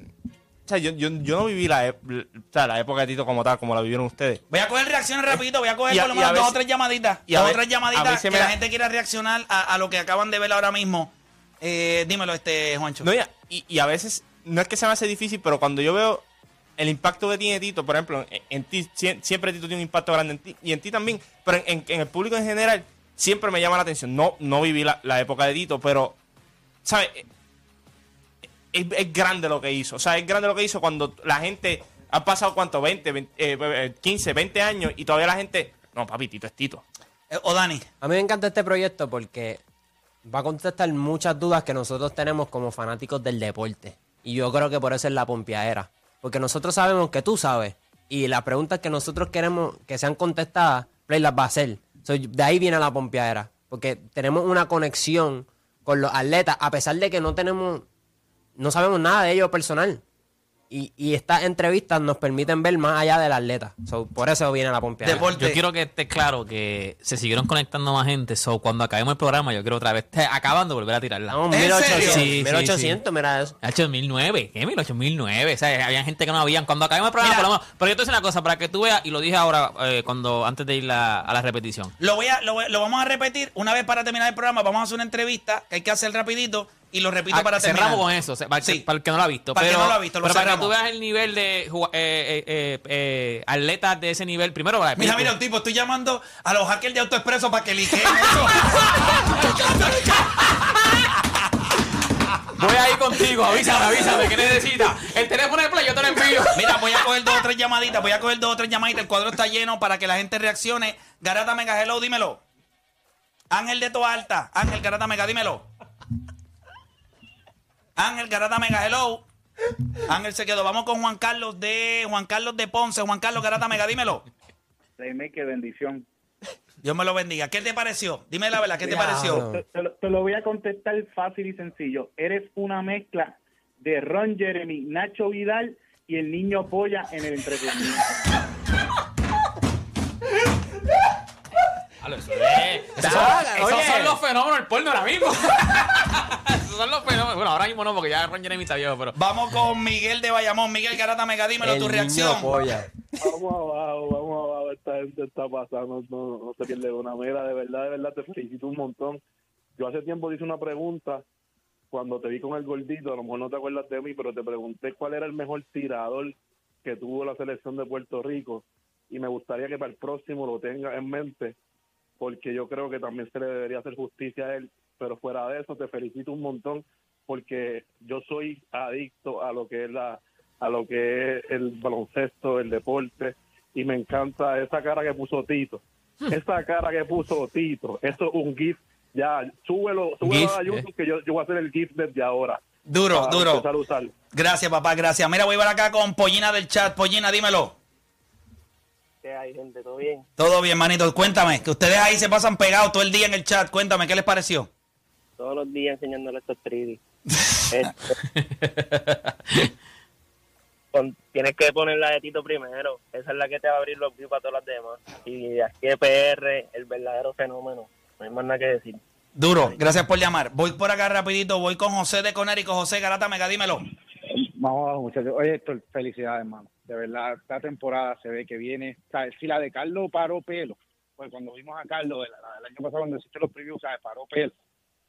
O sea, yo, yo, yo no viví la, ep- o sea, la época de Tito como tal, como la vivieron ustedes. Voy a coger reacciones rapidito, voy a coger Y a- por lo y a menos dos o veces- tres llamaditas. y a Dos o ve- tres a llamaditas mí se que me la da- gente quiera reaccionar a, a lo que acaban de ver ahora mismo. Eh, dímelo, este, Juancho. No, y, a- y, y a veces, no es que se me hace difícil, pero cuando yo veo el impacto que tiene Tito, por ejemplo, en, en ti, sie- siempre Tito tiene un impacto grande en ti, y en ti también, pero en, en- en el público en general, siempre me llama la atención. No, no viví la, la época de Tito, pero, ¿sabes? Es, es grande lo que hizo. O sea, es grande lo que hizo cuando la gente ha pasado, ¿cuánto? 20, 20, eh, eh, 15, 20 años, y todavía la gente, no, papi, Tito es Tito. Eh, o Dani. A mí me encanta este proyecto porque va a contestar muchas dudas que nosotros tenemos como fanáticos del deporte. Y yo creo que por eso es la pompeadera. Porque nosotros sabemos que tú sabes. Y las preguntas que nosotros queremos que sean contestadas, Play las va a hacer. De ahí viene la pompeadera. Porque tenemos una conexión con los atletas, a pesar de que no tenemos, no sabemos nada de ellos personal. Y, y estas entrevistas nos permiten ver más allá del atleta. So, por eso viene la pompeadera. Yo quiero que esté claro que se siguieron conectando más gente. So, cuando acabemos el programa, yo quiero otra vez, te- acabando, volver a tirarla. Vamos, 1800, 1800, mira eso. Ha hecho 2009. ¿Qué? 1809. O sea, había gente que no habían. Cuando acabemos el programa, por lo menos- Pero yo te voy a decir una cosa, para que tú veas, y lo dije ahora, eh, cuando antes de ir la- a la repetición. Lo, voy a, lo, voy- lo vamos a repetir una vez para terminar el programa. Vamos a hacer una entrevista que hay que hacer rapidito y lo repito Ah, para terminar. cerramos con eso, para, el que- para el que no lo ha visto. Para el que pero, no lo ha visto, lo pero para que tú veas el nivel de eh, eh, eh, eh, atletas de ese nivel, primero, para Mira, mira, un tipo, estoy llamando a los hackers de AutoExpreso para que ligeen eso. Voy a ir contigo, avísame, avísame, ¿qué necesitas? El teléfono de play yo te lo envío. Mira, voy a coger dos o tres llamaditas, voy a coger dos o tres llamaditas. El cuadro está lleno para que la gente reaccione. Garata Mega Hello, dímelo. Ángel de Toalta. Ángel Garata Mega, dímelo. Ángel Garata Mega, hello. Ángel se quedó. Vamos con Juan Carlos de Juan Carlos de Ponce. Juan Carlos Garata Mega, dímelo. Dime qué bendición. Dios me lo bendiga. ¿Qué te pareció? Dime la verdad, ¿qué te pareció? Te, te lo, te lo voy a contestar fácil y sencillo. Eres una mezcla de Ron Jeremy, Nacho Vidal y el niño polla en el entretenimiento. Eso es- esos son- esos son los fenómenos del porno ahora mismo. esos son los fenómenos. Bueno, ahora mismo no, porque ya Ron Jeremy está viejo, pero. Vamos con Miguel de Bayamón. Miguel Garata Mega, dímelo tu reacción. Vamos abajo, vamos abajo. Esta gente está pasando, no, no se pierde una mera. De verdad, de verdad, te felicito un montón. Yo hace tiempo hice una pregunta cuando te vi con el gordito. A lo mejor no te acuerdas de mí, pero te pregunté cuál era el mejor tirador que tuvo la selección de Puerto Rico. Y me gustaría que para el próximo lo tenga en mente, porque yo creo que también se le debería hacer justicia a él. Pero fuera de eso, te felicito un montón, porque yo soy adicto a lo que es la a lo que es el baloncesto, el deporte, y me encanta esa cara que puso Tito. Esa cara que puso Tito, eso es un GIF. Ya, súbelo, súbelo GIF, a YouTube, que yo, yo voy a hacer el GIF desde ahora. Duro, Para duro. a. Gracias, papá, gracias. Mira, voy para acá con Pollina del chat. Pollina, dímelo. ¿Qué hay, gente? ¿Todo bien? Todo bien, manito. Cuéntame, que ustedes ahí se pasan pegados todo el día en el chat. Cuéntame, ¿qué les pareció? Todos los días enseñándole estos 3D. Este, tienes que poner la de Tito primero. Esa es la que te va a abrir los views para todas las demás. Y aquí de PR, el verdadero fenómeno. No hay más nada que decir. Duro, gracias por llamar. Voy por acá rapidito, voy con José de Conérico. José Garata Mega, dímelo. Vamos abajo, muchachos. Oye, Héctor, felicidades, hermano. De verdad, esta temporada se ve que viene. O sea, si la de Carlos paró pelo, pues cuando vimos a Carlos el, el año pasado, cuando hiciste los previews, ¿sabes? Paró pelo.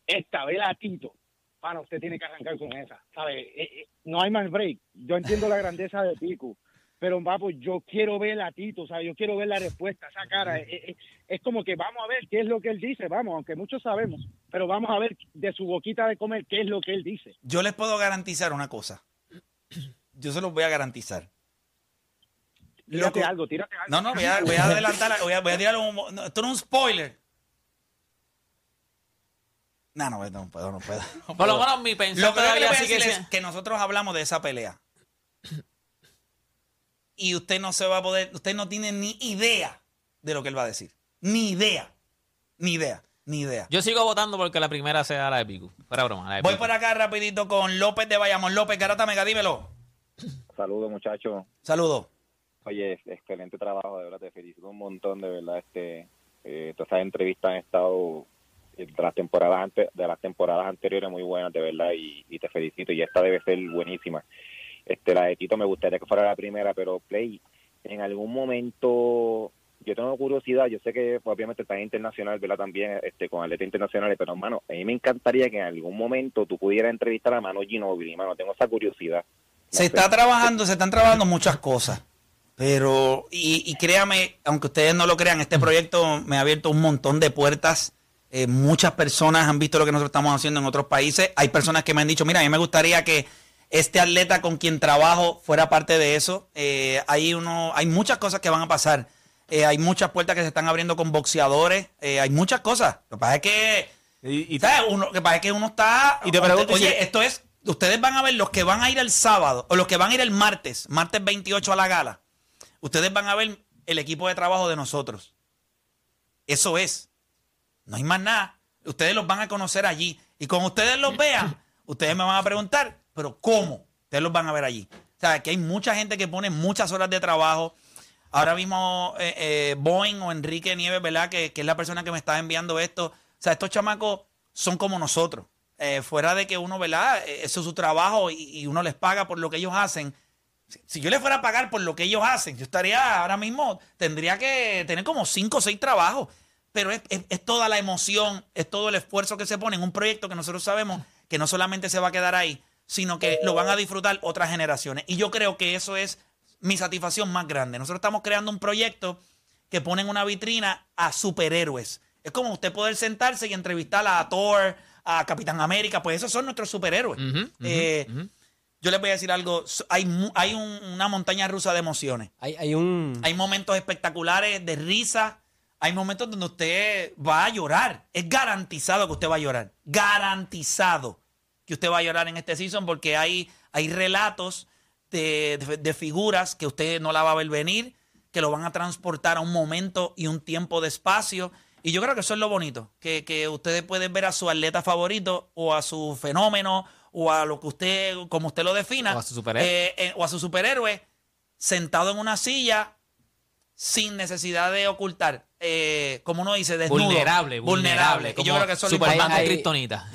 Esta vez la Tito. Pana, usted tiene que arrancar con esa. ¿Sabe? Eh, eh, no hay más break. Yo entiendo la grandeza de Pico. Pero, papo, yo quiero ver a Tito, sea, yo quiero ver la respuesta, esa cara. Eh, es como que vamos a ver qué es lo que él dice, vamos, aunque muchos sabemos, pero vamos a ver de su boquita de comer qué es lo que él dice. Yo les puedo garantizar una cosa. Yo se los voy a garantizar. Tírate algo, tírate algo. No, no, voy a, voy a adelantar, voy a, voy a tirar un... no, esto no es un spoiler. No, no, no puedo, no puedo. no Por lo puedo. menos mi pensar Lo que yo le todavía voy a sigue decir es que nosotros hablamos de esa pelea. Y usted no se va a poder, usted no tiene ni idea de lo que él va a decir. Ni idea. Ni idea. Ni idea. Yo sigo votando porque la primera sea la de Pico. Fuera broma, la de Voy Pico. por acá rapidito con López de Bayamón. López, Garata Mega, dímelo. Saludos, muchachos. Saludos. Oye, excelente trabajo, de verdad, te felicito un montón, de verdad, este, eh, todas esas entrevistas han estado de las temporadas ante- de las temporadas anteriores muy buenas, de verdad, y, y te felicito, y esta debe ser buenísima. Este, la de Tito me gustaría que fuera la primera, pero Play, en algún momento, yo tengo curiosidad, yo sé que obviamente estás internacional, ¿verdad? También, este, con atletas internacionales, pero hermano, a mí me encantaría que en algún momento tú pudieras entrevistar a Mano Ginóbili, mano, tengo esa curiosidad. Se está trabajando, se están trabajando muchas cosas. Pero, y, y créame, aunque ustedes no lo crean, este proyecto me ha abierto un montón de puertas. Eh, muchas personas han visto lo que nosotros estamos haciendo en otros países. Hay personas que me han dicho, mira, a mí me gustaría que este atleta con quien trabajo fuera parte de eso. Eh, hay, uno, hay muchas cosas que van a pasar. Eh, hay muchas puertas que se están abriendo con boxeadores. Hay muchas cosas. Lo que pasa es que, ¿sabes? Uno, lo que pasa es que uno está... Y te pregunto Oye, si- esto es... Ustedes van a ver los que van a ir el sábado o los que van a ir el martes, martes 28 a la gala. Ustedes van a ver el equipo de trabajo de nosotros. Eso es. No hay más nada. Ustedes los van a conocer allí. Y cuando ustedes los vean, ustedes me van a preguntar, pero ¿cómo? Ustedes los van a ver allí. O sea, que hay mucha gente que pone muchas horas de trabajo. Ahora mismo, eh, eh, Boeing o Enrique Nieves, ¿verdad? Que, que es la persona que me está enviando esto. O sea, estos chamacos son como nosotros. Eh, fuera de que uno, ¿verdad? Eh, Eso es su trabajo y, y uno les paga por lo que ellos hacen. Si, si yo les fuera a pagar por lo que ellos hacen, yo estaría ahora mismo, tendría que tener como cinco o seis trabajos. Pero es, es- es toda la emoción, es todo el esfuerzo que se pone en un proyecto que nosotros sabemos que no solamente se va a quedar ahí, sino que lo van a disfrutar otras generaciones. Y yo creo que eso es mi satisfacción más grande. Nosotros estamos creando un proyecto que pone en una vitrina a superhéroes. Es como usted poder sentarse y entrevistar a Thor, a Capitán América, pues esos son nuestros superhéroes. Eh, Yo les voy a decir algo, hay, mu- hay un- una montaña rusa de emociones. Hay, hay un... Hay momentos espectaculares de risa, hay momentos donde usted va a llorar. Es garantizado que usted va a llorar. Garantizado que usted va a llorar en este season porque hay, hay relatos de, de- de figuras que usted no la va a ver venir, que lo van a transportar a un momento y un tiempo de espacio. Y yo creo que eso es lo bonito, que, que ustedes pueden ver a su atleta favorito o a su fenómeno o a lo que usted, como usted lo defina, O a su superhéroe. eh, eh, o a su superhéroe sentado en una silla sin necesidad de ocultar, eh, como uno dice, desnudo. Vulnerable, vulnerable, Y yo creo que eso es lo importante.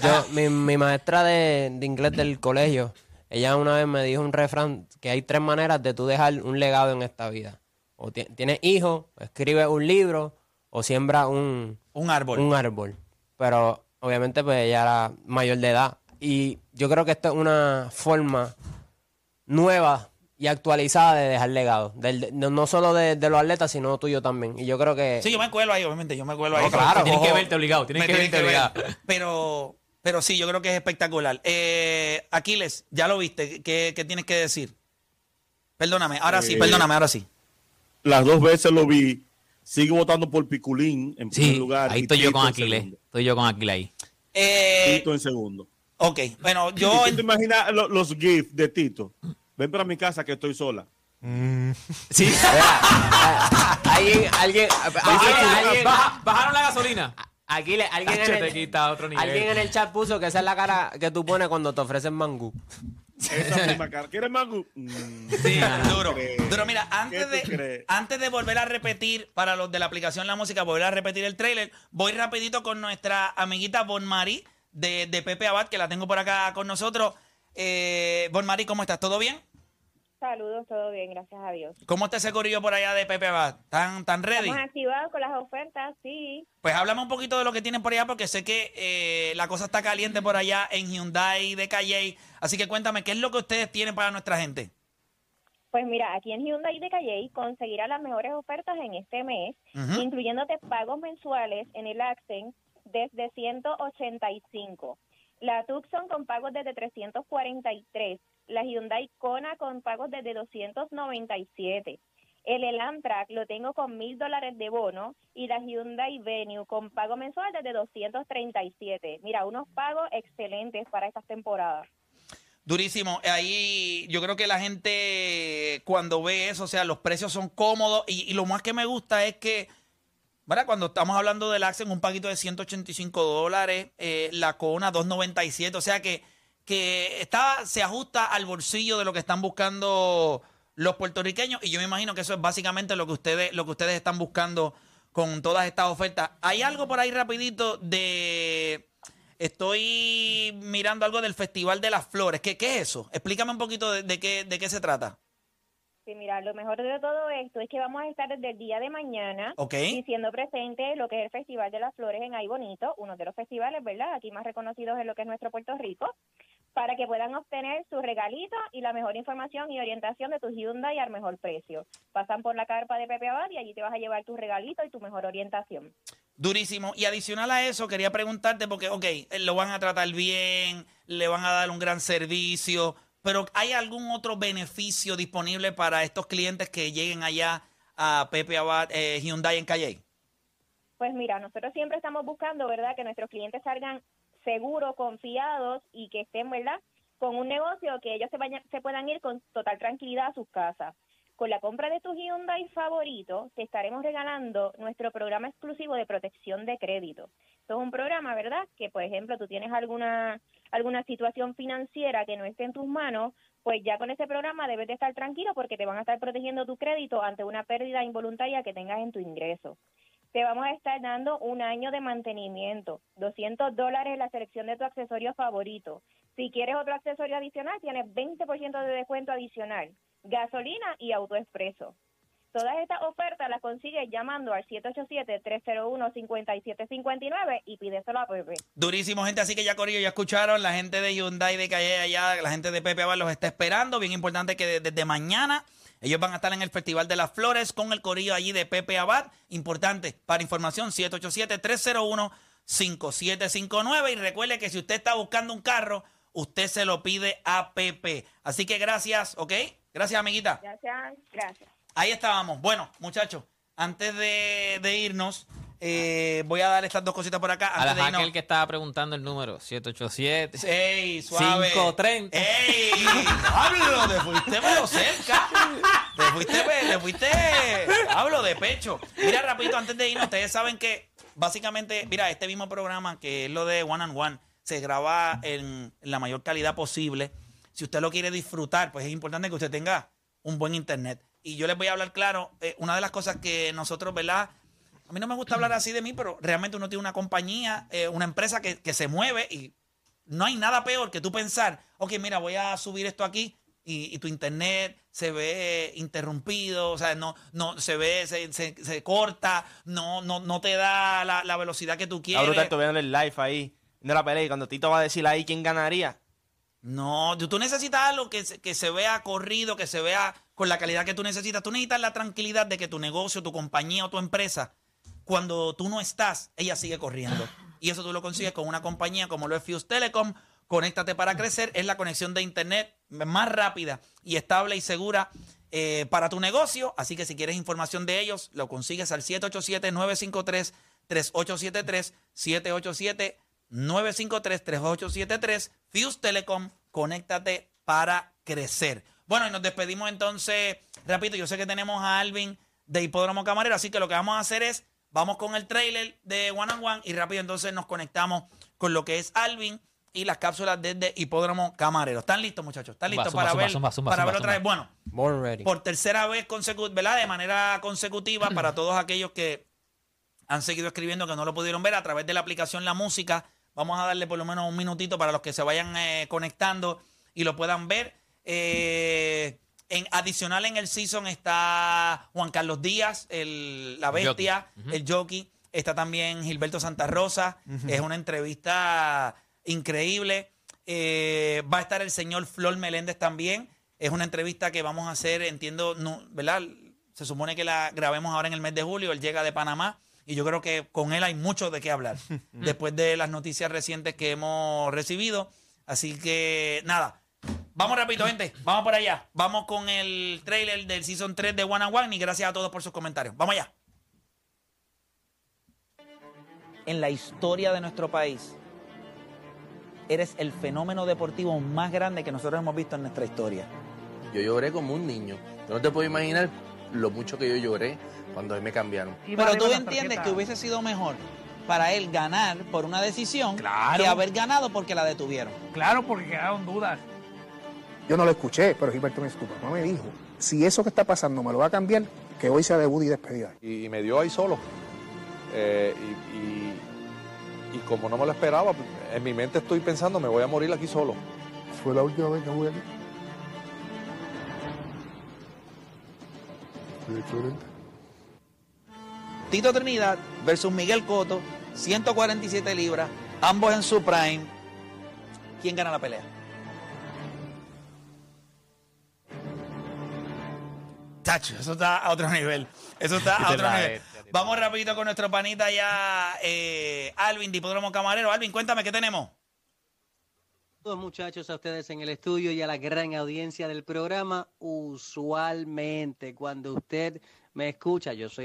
Yo, mi, mi maestra de, de inglés del colegio, ella una vez me dijo un refrán que hay tres maneras de tú dejar un legado en esta vida. O ti- tienes hijos, escribes un libro o siembra un, un árbol. Un árbol. Pero obviamente pues ella era mayor de edad. Y yo creo que esto es una forma nueva y actualizada de dejar legado. Del- de- no, no solo de, de los atletas, sino tuyo también. Y yo creo que... Sí, yo me cuelo ahí, obviamente, yo me cuelo ahí. Claro. Tienes que verte obligado, tienes me que verte obligado. ver. Pero, pero sí, yo creo que es espectacular. Eh, Aquiles, ya lo viste. ¿Qué, qué tienes que decir? Perdóname, ahora sí, Eh, perdóname, ahora sí. Las dos veces lo vi. Sigo votando por Piculín en primer lugar. ahí estoy yo con Aquiles. segundo. Estoy yo con Aquiles ahí. Eh, Tito en segundo. ok, bueno, yo... ¿Y tú te imaginas lo- los GIFs de Tito? Ven para mi casa que estoy sola. Sí. alguien, alguien, Bajaron, alguien- baja- bajaron la gasolina. Aquí le- alguien, en el, quita otro nivel. alguien en el chat puso que esa es la cara que tú pones cuando te ofrecen mangú. Esa misma cara. ¿Quieres mango? Mm, Sí, duro. crees? Duro, mira, ¿Qué antes de, crees? antes de volver a repetir, para los de la aplicación La Música, volver a repetir el trailer, voy rapidito con nuestra amiguita Bon Mari de, de Pepe Abad, que la tengo por acá con nosotros. Eh, bon Mari, ¿cómo estás? ¿Todo bien? Saludos, todo bien, gracias a Dios. ¿Cómo está ese corillo por allá de Pepe Abad? ¿Tan, tan ready? Estamos activados con las ofertas, sí. Pues háblame un poquito de lo que tienen por allá, porque sé que eh, la cosa está caliente por allá en Hyundai de Calle. Así que cuéntame, ¿qué es lo que ustedes tienen para nuestra gente? Pues mira, aquí en Hyundai de Calle conseguirás las mejores ofertas en este mes, incluyéndote pagos mensuales en el Accent desde 185. La Tucson con pagos desde 343. La Hyundai Kona con pagos desde 297. El Elantra lo tengo con mil dólares de bono y la Hyundai Venue con pago mensual desde 237. Mira, unos pagos excelentes para estas temporadas. Durísimo. Ahí yo creo que la gente cuando ve eso, o sea, los precios son cómodos y, y lo más que me gusta es que, ¿verdad? Cuando estamos hablando del Accent, un paquito de 185 dólares, eh, la Kona 297, o sea que, que está, se ajusta al bolsillo de lo que están buscando los puertorriqueños y yo me imagino que eso es básicamente lo que ustedes, lo que ustedes están buscando con todas estas ofertas. Hay algo por ahí rapidito de... Estoy mirando algo del Festival de las Flores. ¿Qué, qué es eso? Explícame un poquito de, de qué, de qué se trata. Sí, mira, lo mejor de todo esto es que vamos a estar desde el día de mañana Ok. diciendo presente lo que es el Festival de las Flores en Ay Bonito, uno de los festivales, ¿verdad? Aquí más reconocidos en lo que es nuestro Puerto Rico, para que puedan obtener su regalito y la mejor información y orientación de tu Hyundai al mejor precio. Pasan por la carpa de Pepe Abad y allí te vas a llevar tu regalito y tu mejor orientación. Durísimo. Y adicional a eso, quería preguntarte, porque, ok, eh, lo van a tratar bien, le van a dar un gran servicio, pero ¿hay algún otro beneficio disponible para estos clientes que lleguen allá a Pepe Abad eh, Hyundai en Calle? Pues mira, nosotros siempre estamos buscando, ¿verdad?, que nuestros clientes salgan seguros, confiados y que estén, ¿verdad?, con un negocio que ellos se, vayan, se puedan ir con total tranquilidad a sus casas. Con la compra de tu Hyundai favorito, te estaremos regalando nuestro programa exclusivo de protección de crédito. Esto es un programa, ¿verdad?, que, por ejemplo, tú tienes alguna, alguna situación financiera que no esté en tus manos, pues ya con ese programa debes de estar tranquilo porque te van a estar protegiendo tu crédito ante una pérdida involuntaria que tengas en tu ingreso te vamos a estar dando un año de mantenimiento, 200 dólares la selección de tu accesorio favorito. Si quieres otro accesorio adicional, tienes 20% de descuento adicional, gasolina y autoexpreso. Todas estas ofertas las consigues llamando al 787-301-5759 y pídeselo a Pepe. Durísimo, gente. Así que ya, Corillo, ya escucharon. La gente de Hyundai de Calle allá, la gente de Pepe Abad los está esperando. Bien importante que de- desde mañana ellos van a estar en el Festival de las Flores con el Corillo allí de Pepe Abad. Importante, para información, 787-301-5759. Y recuerde que si usted está buscando un carro, usted se lo pide a Pepe. Así que gracias, ¿ok? Gracias, amiguita. Gracias, gracias. Ahí estábamos. Bueno, muchachos, antes de, de irnos, Eh, voy a dar estas dos cositas por acá. A la Antes de hacker que estaba preguntando el número, 787. ¡Ey, suave! 530. ¡Ey! ¡Hablo! Te fuiste pero cerca. Te fuiste, te fuiste. Hablo de pecho. Mira, rapidito, antes de irnos, ustedes saben que básicamente, mira, este mismo programa que es lo de One and One, se graba en la mayor calidad posible. Si usted lo quiere disfrutar, pues es importante que usted tenga un buen internet. Y yo les voy a hablar claro, eh, una de las cosas que nosotros, ¿verdad? A mí no me gusta hablar así de mí, pero realmente uno tiene una compañía, eh, una empresa que, que se mueve y no hay nada peor que tú pensar, ok, mira, voy a subir esto aquí y, y tu internet se ve interrumpido, o sea, no, no, se ve, se, se- se corta, no, no, no te da la, la velocidad que tú quieres. brutal, tú viendo el live ahí, viendo la pelea y cuando Tito va a decir ahí quién ganaría. No, tú necesitas algo que que se vea corrido, que se vea con la calidad que tú necesitas. Tú necesitas la tranquilidad de que tu negocio, tu compañía o tu empresa, cuando tú no estás, ella sigue corriendo. Y eso tú lo consigues con una compañía como lo es Fuse Telecom. Conéctate para crecer. Es la conexión de internet más rápida y estable y segura eh, para tu negocio. Así que si quieres información de ellos, lo consigues al 787-953-3873. 787-953-3873. Fuse Telecom, conéctate para crecer. Bueno, y nos despedimos entonces. Repito, yo sé que tenemos a Alvin de Hipódromo Camarero, así que lo que vamos a hacer es, vamos con el trailer de One and One y rápido entonces nos conectamos con lo que es Alvin y las cápsulas desde Hipódromo Camarero. ¿Están listos, muchachos? ¿Están listos para ver, para ver otra vez? Bueno, por tercera vez consecutiva, ¿verdad? De manera consecutiva para todos aquellos que han seguido escribiendo que no lo pudieron ver a través de la aplicación La Música. Vamos a darle por lo menos un minutito para los que se vayan eh, conectando y lo puedan ver. Eh, en adicional en el season está Juan Carlos Díaz, el, la bestia, Jockey. El jockey. Está también Gilberto Santa Rosa. Es una entrevista increíble. Eh, va a estar el señor Flor Meléndez también. Es una entrevista que vamos a hacer, entiendo, no, ¿verdad? Se supone que la grabemos ahora en el mes de julio. Él llega de Panamá y yo creo que con él hay mucho de qué hablar después de las noticias recientes que hemos recibido. Así que nada, vamos rápido, gente. Vamos por allá. Vamos con el trailer del Season 3 de One and One y gracias a todos por sus comentarios. Vamos allá. En la historia de nuestro país, eres el fenómeno deportivo más grande que nosotros hemos visto en nuestra historia. Yo lloré como un niño. Yo no te puedo imaginar lo mucho que yo lloré cuando a mí me cambiaron. Pero tú entiendes que hubiese sido mejor para él ganar por una decisión que haber ganado porque la detuvieron. Claro, porque quedaron dudas. Yo no lo escuché, pero Gilberto me, tu papá me dijo, si eso que está pasando me lo va a cambiar, que hoy sea debut y despedida. Y, y me dio ahí solo. Eh, y, y- y como no me lo esperaba, en mi mente estoy pensando, me voy a morir aquí solo. Fue la última vez que jugué aquí. Tito Trinidad versus Miguel Cotto, 147 libras, ambos en su prime. ¿Quién gana la pelea? Tacho, eso está a otro nivel. Eso está a otro nivel. Vamos rapidito con nuestro panita ya, eh, Alvin, de Hipódromo Camarero. Alvin, cuéntame, ¿qué tenemos? Muchachos a ustedes en el estudio y a la gran audiencia del programa. Usualmente cuando usted me escucha, yo soy